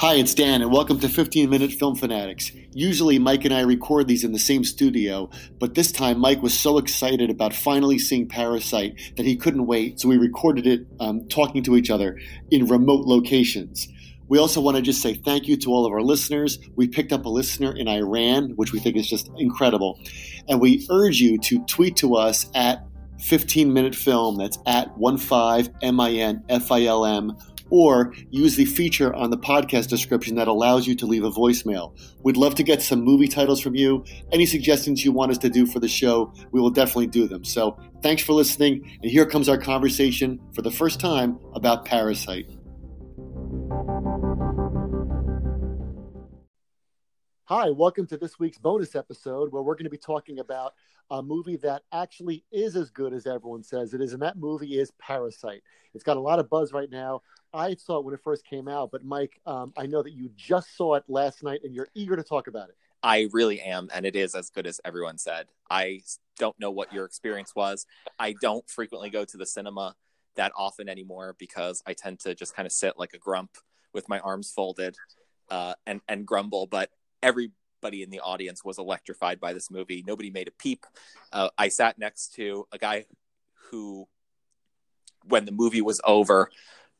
Hi, it's Dan, and welcome to 15 Minute Film Fanatics. Usually, Mike and I record these in the same studio, but this time Mike was so excited about finally seeing Parasite that he couldn't wait, so we recorded it um, talking to each other in remote locations. We also want to just say thank you to all of our listeners. We picked up a listener in Iran, which we think is just incredible. And we urge you to tweet to us at 15 Minute Film, that's at 15 M I N F I L M or use the feature on the podcast description that allows you to leave a voicemail. We'd love to get some movie titles from you. Any suggestions you want us to do for the show, we will definitely do them. So thanks for listening, and here comes our conversation for the first time about Parasite. Hi, welcome to this week's bonus episode where we're going to be talking about a movie that actually is as good as everyone says it is, and that movie is Parasite. It's got a lot of buzz right now. I saw it when it first came out, but Mike, um, I know that you just saw it last night and you're eager to talk about it. I really am, and it is as good as everyone said. I don't know what your experience was. I don't frequently go to the cinema that often anymore because I tend to just kind of sit like a grump with my arms folded uh, and and grumble. But everybody in the audience was electrified by this movie. Nobody made a peep. Uh, I sat next to a guy who, when the movie was over,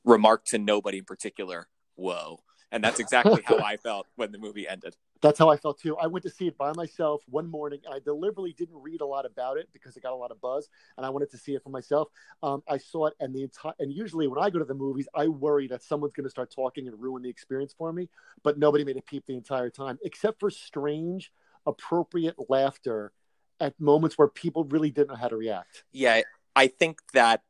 remarked to nobody in particular, whoa. And that's exactly how I felt when the movie ended. That's how I felt too. I went to see it by myself one morning. and I deliberately didn't read a lot about it because it got a lot of buzz, and I wanted to see it for myself. Um, I saw it, and the entire and usually when I go to the movies, I worry that someone's going to start talking and ruin the experience for me. But nobody made a peep the entire time, except for strange, appropriate laughter at moments where people really didn't know how to react. Yeah, I think that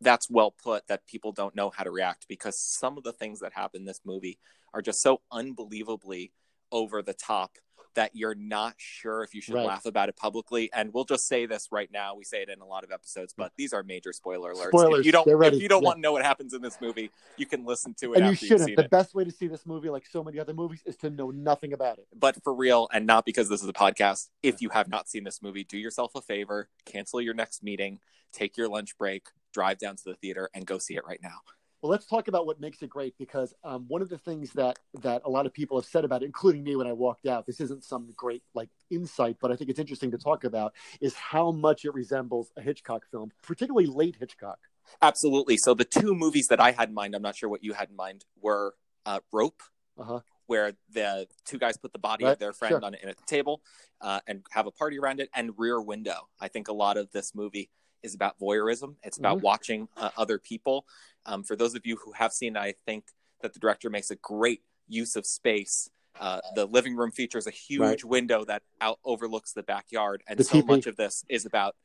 that's well put that people don't know how to react because some of the things that happen in this movie are just so unbelievably over the top that you're not sure if you should right. laugh about it publicly. And we'll just say this right now. We say it in a lot of episodes, but these are major spoiler alerts. Spoilers, if you don't, if you don't yeah. want to know what happens in this movie, you can listen to it. And you shouldn't. The it. best way to see this movie, like so many other movies, is to know nothing about it. But for real, and not because this is a podcast, if you have not seen this movie, do yourself a favor, cancel your next meeting, take your lunch break, drive down to the theater, and go see it right now. Well, let's talk about what makes it great because um, one of the things that that a lot of people have said about it, including me when I walked out, this isn't some great like insight, but I think it's interesting to talk about is how much it resembles a Hitchcock film, particularly late Hitchcock. Absolutely. So the two movies that I had in mind, I'm not sure what you had in mind, were uh, Rope, uh-huh. where the two guys put the body right. of their friend sure. on in at the table uh, and have a party around it, and Rear Window. I think a lot of this movie is about voyeurism. It's about mm-hmm. watching uh, other people. Um, for those of you who have seen, I think that the director makes a great use of space. Uh, the living room features a huge right. window that out overlooks the backyard, and the so TV. much of this is about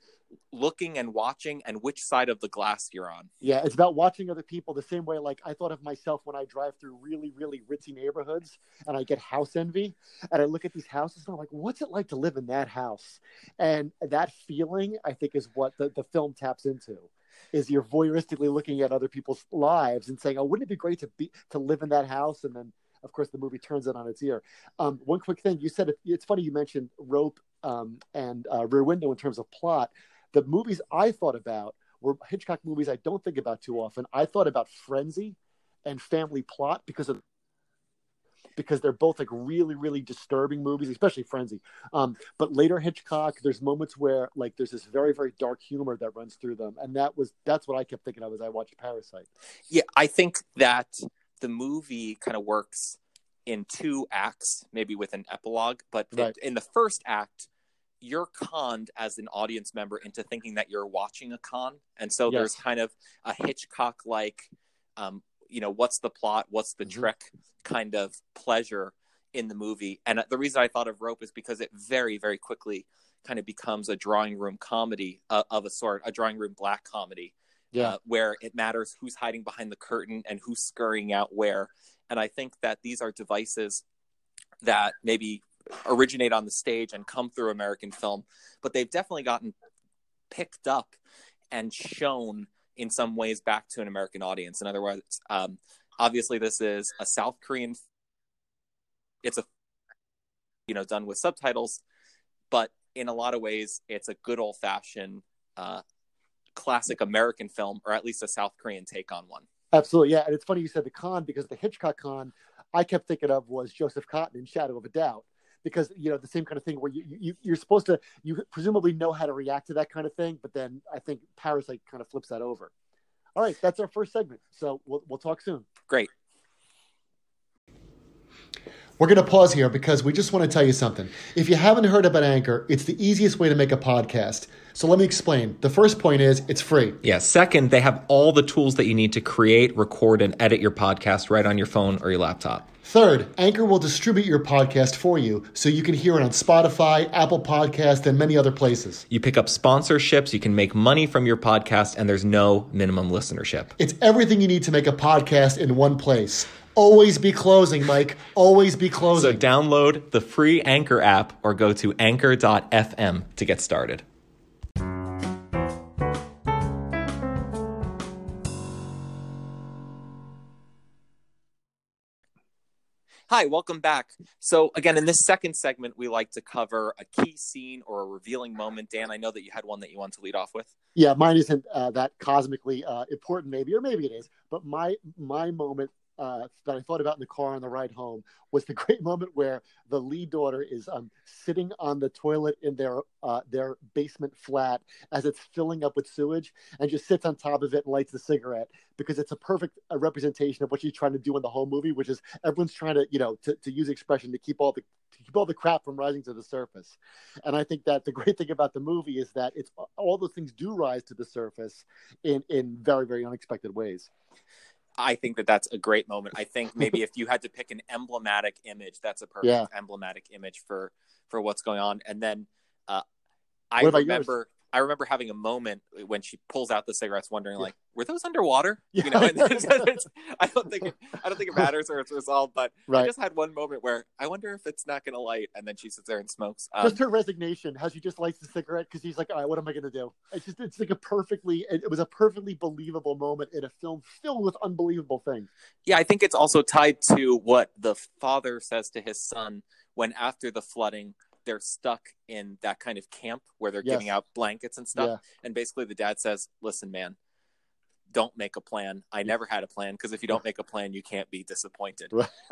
looking and watching and which side of the glass you're on. Yeah, it's about watching other people the same way like I thought of myself when I drive through really, really ritzy neighborhoods and I get house envy and I look at these houses and I'm like, what's it like to live in that house? And that feeling I think is what the, the film taps into is you're voyeuristically looking at other people's lives and saying, "Oh, wouldn't it be great to be to live in that house?" And then, of course, the movie turns it on its ear. Um, one quick thing you said, it's funny you mentioned Rope um, and uh, Rear Window in terms of plot. The movies I thought about were Hitchcock movies I don't think about too often. I thought about Frenzy and Family Plot because of because they're both like really really disturbing movies especially frenzy um, but later hitchcock there's moments where like there's this very very dark humor that runs through them and that was that's what i kept thinking of as i watched parasite yeah i think that the movie kind of works in two acts maybe with an epilogue but right. in the first act you're conned as an audience member into thinking that you're watching a con and so yes. there's kind of a hitchcock like um, you know what's the plot what's the mm-hmm. trick kind of pleasure in the movie and the reason i thought of rope is because it very very quickly kind of becomes a drawing room comedy uh, of a sort a drawing room black comedy yeah. Uh, where it matters who's hiding behind the curtain and who's scurrying out where and i think that these are devices that maybe originate on the stage and come through american film but they've definitely gotten picked up and shown in some ways back to an American audience. In other words, um, obviously this is a South Korean. It's a you know done with subtitles, but in a lot of ways, it's a good old fashioned uh, classic American film, or at least a South Korean take on one. Absolutely, yeah. And it's funny you said the con because the Hitchcock con I kept thinking of was Joseph Cotten in Shadow of a Doubt because you know the same kind of thing where you, you you're supposed to you presumably know how to react to that kind of thing, but then I think Parasite kind of flips that over. All right, that's our first segment. So we'll we'll talk soon. Great. We're going to pause here because we just want to tell you something. If you haven't heard about Anchor, it's the easiest way to make a podcast. So let me explain. The first point is it's free. Yeah. Second, they have all the tools that you need to create, record, and edit your podcast right on your phone or your laptop. Third, Anchor will distribute your podcast for you so you can hear it on Spotify, Apple Podcast, and many other places. You pick up sponsorships, you can make money from your podcast, and there's no minimum listenership. It's everything you need to make a podcast in one place. Always be closing, Mike. Always be closing. So download the free Anchor app or go to anchor.fm to get started. Hi, welcome back. So, again, in this second segment, we like to cover a key scene or a revealing moment. Dan, I know that you had one that you want to lead off with. Yeah, mine isn't uh, that cosmically uh, important, maybe, or maybe it is. But my my moment uh, that I thought about in the car on the ride home was the great moment where the lead daughter is um, sitting on the toilet in their uh, their basement flat as it's filling up with sewage, and just sits on top of it and lights a cigarette because it's a perfect uh, representation of what she's trying to do in the whole movie, which is everyone's trying to you know to, to use expression to keep all the keep all the crap from rising to the surface. And I think that the great thing about the movie is that it's all those things do rise to the surface in in very very unexpected ways. I think that that's a great moment. I think maybe if you had to pick an emblematic image, that's a perfect yeah. emblematic image for for what's going on. And then uh, I remember? I remember having a moment when she pulls out the cigarettes, wondering yeah. like, were those underwater? Yeah. You know, I don't think it, I don't think it matters or it's resolved, but right. I just had one moment where I wonder if it's not going to light, and then she sits there and smokes. Um, just her resignation, how she just lights the cigarette because he's like, all right, what am I going to do? It's just it's like a perfectly it was a perfectly believable moment in a film filled with unbelievable things. Yeah, I think it's also tied to what the father says to his son when after the flooding they're stuck in that kind of camp where they're yes. giving out blankets and stuff. Yeah. And basically, the dad says, "Listen, man, don't make a plan. I never had a plan because if you don't make a plan, you can't be disappointed. Like,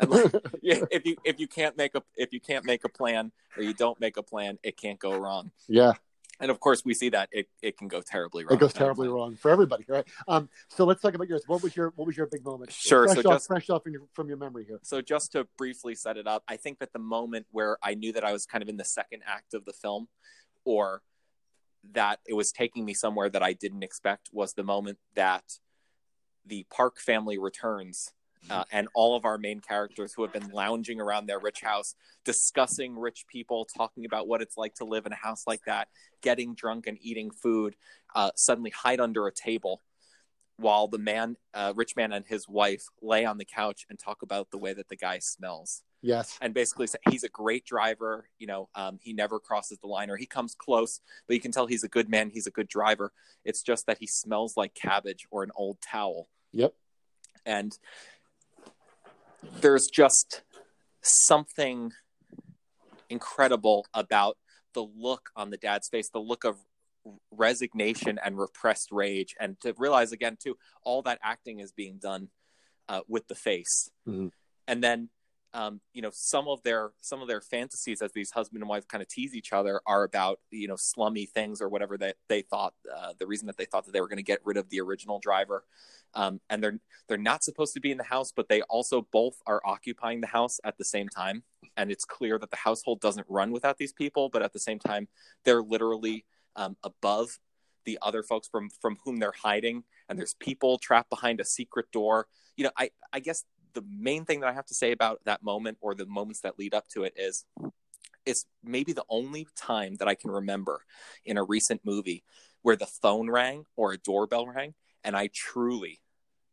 if you if you can't make a if you can't make a plan or you don't make a plan, it can't go wrong. Yeah, and of course we see that it, it can go terribly wrong. It goes terribly wrong for everybody, right? Um, so let's talk about yours. What was your what was your big moment? Sure. Fresh so off, just fresh off from your, from your memory here. So just to briefly set it up, I think that the moment where I knew that I was kind of in the second act of the film, or that it was taking me somewhere that I didn't expect, was the moment that the Park family returns uh, and all of our main characters who have been lounging around their rich house, discussing rich people, talking about what it's like to live in a house like that, getting drunk and eating food, uh, suddenly hide under a table while the man, uh, rich man, and his wife lay on the couch and talk about the way that the guy smells. Yes. And basically say he's a great driver. You know, um, he never crosses the line or he comes close, but you can tell he's a good man. He's a good driver. It's just that he smells like cabbage or an old towel. Yep. And there's just something incredible about the look on the dad's face, the look of resignation and repressed rage, and to realize again too, all that acting is being done uh, with the face, mm-hmm. and then um, you know some of their some of their fantasies as these husband and wife kind of tease each other are about you know slummy things or whatever that they thought uh, the reason that they thought that they were going to get rid of the original driver. Um, and they're they're not supposed to be in the house but they also both are occupying the house at the same time. And it's clear that the household doesn't run without these people but at the same time they're literally um, above the other folks from from whom they're hiding. And there's people trapped behind a secret door. You know i i guess the main thing that I have to say about that moment or the moments that lead up to it is it's maybe the only time that I can remember in a recent movie where the phone rang or a doorbell rang and I truly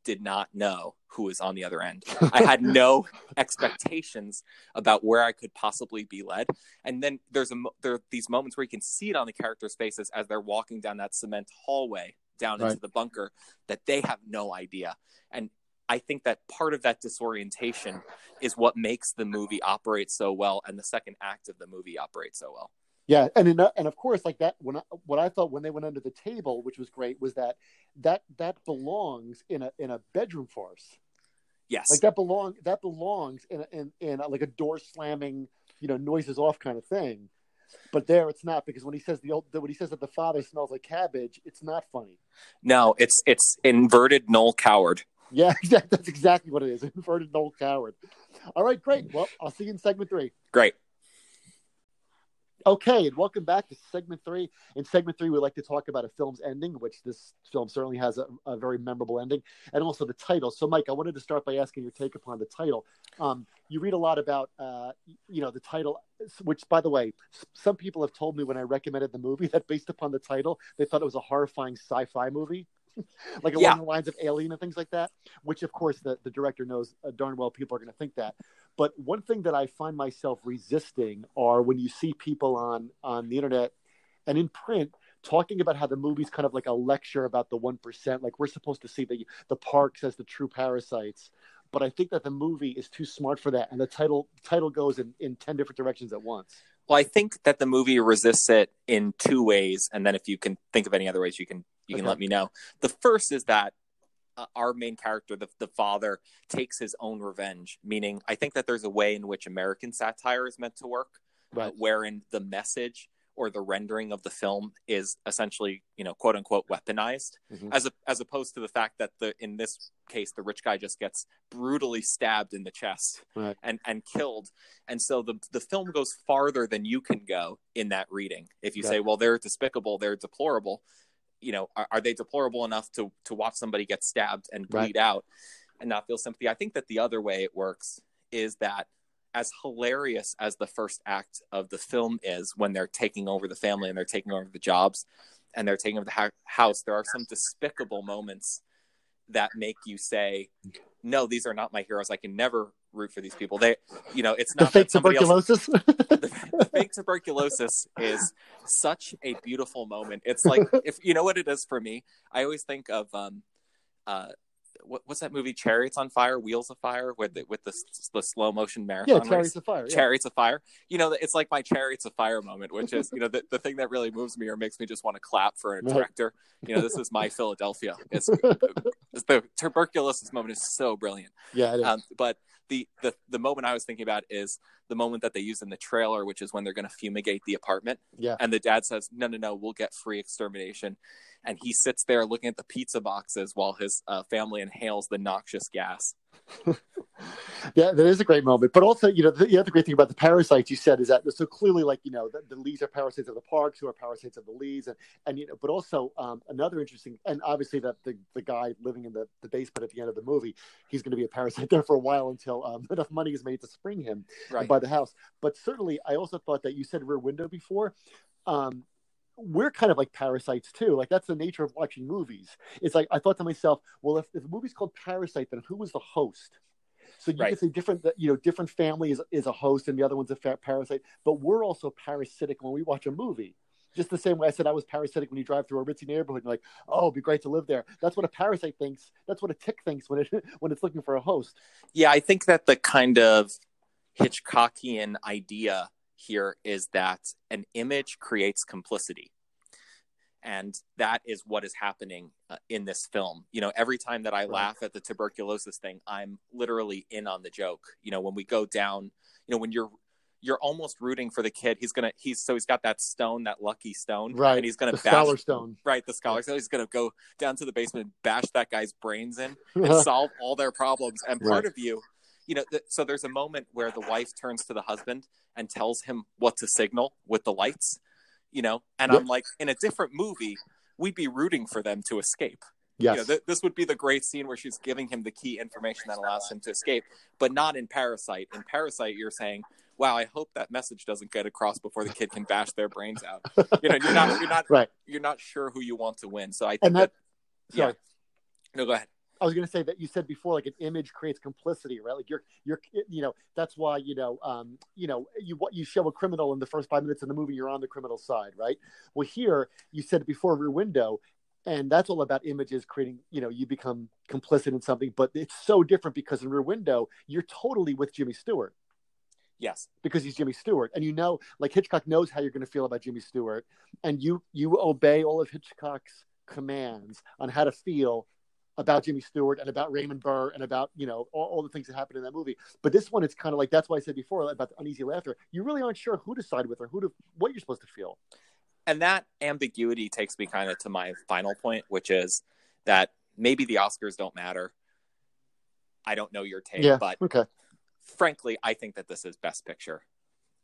did not know who was on the other end. I had no expectations about where I could possibly be led. And then there's a there are these moments where you can see it on the characters' faces as they're walking down that cement hallway down right. into the bunker that they have no idea. And I think that part of that disorientation is what makes the movie operate so well, and the second act of the movie operates so well. Yeah, and in, and of course, like that. When I, what I thought when they went under the table, which was great, was that that that belongs in a in a bedroom farce. Yes, like that belong that belongs in in in a, like a door slamming, you know, noises off kind of thing. But there, it's not because when he says the old when he says that the father smells like cabbage, it's not funny. No, it's it's inverted Noel Coward. Yeah, that's exactly what it is. Inverted Noel Coward. All right, great. Well, I'll see you in segment three. Great. Okay, and welcome back to segment three. In segment three, we like to talk about a film's ending, which this film certainly has a, a, very memorable ending, and also the title. So, Mike, I wanted to start by asking your take upon the title. Um, you read a lot about, uh, you know, the title, which, by the way, some people have told me when I recommended the movie that based upon the title, they thought it was a horrifying sci-fi movie. like along yeah. the lines of Alien and things like that, which of course the, the director knows uh, darn well people are going to think that. But one thing that I find myself resisting are when you see people on on the internet and in print talking about how the movie's kind of like a lecture about the one percent. Like we're supposed to see the the parks as the true parasites, but I think that the movie is too smart for that, and the title title goes in in ten different directions at once. Well, I think that the movie resists it in two ways, and then if you can think of any other ways, you can you okay. can let me know. The first is that uh, our main character, the the father, takes his own revenge. Meaning, I think that there's a way in which American satire is meant to work, uh, right. uh, wherein the message or the rendering of the film is essentially, you know, quote unquote weaponized, mm-hmm. as a, as opposed to the fact that the in this case the rich guy just gets brutally stabbed in the chest right. and and killed. And so the the film goes farther than you can go in that reading. If you say, well, they're despicable, they're deplorable, you know, are, are, they deplorable enough to to watch somebody get stabbed and bleed right. out and not feel sympathy? I think that the other way it works is that as hilarious as the first act of the film is when they're taking over the family and they're taking over the jobs and they're taking over the ha- house there are some despicable moments that make you say no these are not my heroes. I can never root for these people. They you know it's not the fake tuberculosis else, the, the fake tuberculosis is such a beautiful moment. It's like if you know what it is for me? I always think of um uh what, what's that movie? Chariots on Fire, Wheels of Fire, with the, with the, the slow motion marathon. Yeah, Chariots race. of Fire. Yeah. Chariots of Fire. You know, it's like my Chariots of Fire moment, which is you know the, the thing that really moves me or makes me just want to clap for a director. You know, this is my Philadelphia. It's, it's the tuberculosis moment is so brilliant. Yeah, um, but the, the the moment I was thinking about is the moment that they use in the trailer, which is when they're going to fumigate the apartment. Yeah. And the dad says, "No, no, no, we'll get free extermination." and he sits there looking at the pizza boxes while his uh, family inhales the noxious gas. yeah, that is a great moment. But also, you know, the, the, other great thing about the parasites you said is that so clearly, like you know, the, the leads are parasites of the parks, who are parasites of the leads, and and you know, but also um, another interesting, and obviously that the the guy living in the, the basement at the end of the movie, he's going to be a parasite there for a while until um, enough money is made to spring him right. buy the house. But certainly, I also thought that you said Rear Window before. Um, we're kind of like parasites too. Like that's the nature of watching movies. It's like I thought to myself, well, if, if the movie's called Parasite, then who was the host? So you right. can say different, you know, different family is, is a host and the other one's a parasite. But we're also parasitic when we watch a movie. Just the same way I said I was parasitic when you drive through a ritzy neighborhood. And you're like, oh, it'd be great to live there. That's what a parasite thinks. That's what a tick thinks when it when it's looking for a host. Yeah, I think that the kind of Hitchcockian idea here is that an image creates complicity and that is what is happening uh, in this film. You know every time that i right. laugh at the tuberculosis thing i'm literally in on the joke. You know when we go down you know when you're you're almost rooting for the kid he's gonna he's so he's got that stone that lucky stone right. and he's gonna the bash, scholar stone. Right the scholar stone. He's gonna go down to the basement and bash that guy's brains in and solve all their problems. And part right. of you you know, th- so there's a moment where the wife turns to the husband and tells him what to signal with the lights, you know, and yep. I'm like, in a different movie, we'd be rooting for them to escape. Yes. You know, th- this would be the great scene where she's giving him the key information that allows him to escape, but not in Parasite. In Parasite, you're saying, "Wow, I hope that message doesn't get across before the kid can bash their brains out." You know, you're not, you're not, right. You're not sure who you want to win. So I think and that, that yeah. No, go ahead. I was going to say that you said before, like an image creates complicity, right? Like you're, you're, you know, that's why you know, um, you know, you what you show a criminal in the first five minutes of the movie, you're on the criminal side, right? Well, here you said before Rear Window, and that's all about images creating. You know, you become complicit in something, but it's so different because in Rear Window, you're totally with Jimmy Stewart. Yes, because he's Jimmy Stewart, and you know, like Hitchcock knows how you're going to feel about Jimmy Stewart, and you you obey all of Hitchcock's commands on how to feel about Jimmy Stewart and about Raymond Burr and about you know all, all the things that happened in that movie. But this one, it's kind of like that's why I said before about the uneasy laughter. You really aren't sure who to side with or who to what you're supposed to feel. And that ambiguity takes me kind of to my final point, which is that maybe the Oscars don't matter. I don't know your take, yeah, but okay. frankly, I think that this is Best Picture.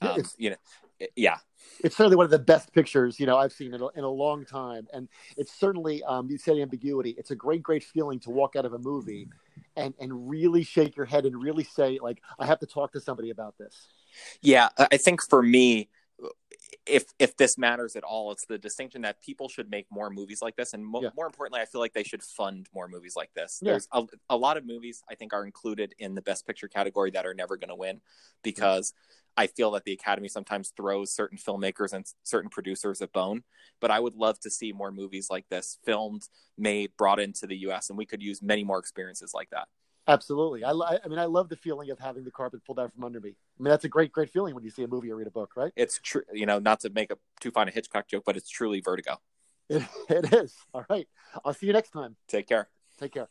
Um, you know, yeah, it's certainly one of the best pictures you know I've seen in a, in a long time, and it's certainly um, you said ambiguity. It's a great, great feeling to walk out of a movie and and really shake your head and really say like I have to talk to somebody about this. Yeah, I think for me, if if this matters at all, it's the distinction that people should make more movies like this, and mo- yeah. more importantly, I feel like they should fund more movies like this. Yeah. There's a, a, lot of movies I think are included in the Best Picture category that are never going to win because I feel that the Academy sometimes throws certain filmmakers and certain producers a bone. But I would love to see more movies like this filmed, made, brought into the U.S., and we could use many more experiences like that. Absolutely. I, I mean, I love the feeling of having the carpet pulled out from under me. I mean, that's a great, great feeling when you see a movie or read a book, right? It's true. You know, not to make a too fine a Hitchcock joke, but it's truly vertigo. It, it is. All right. I'll see you next time. Take care. Take care.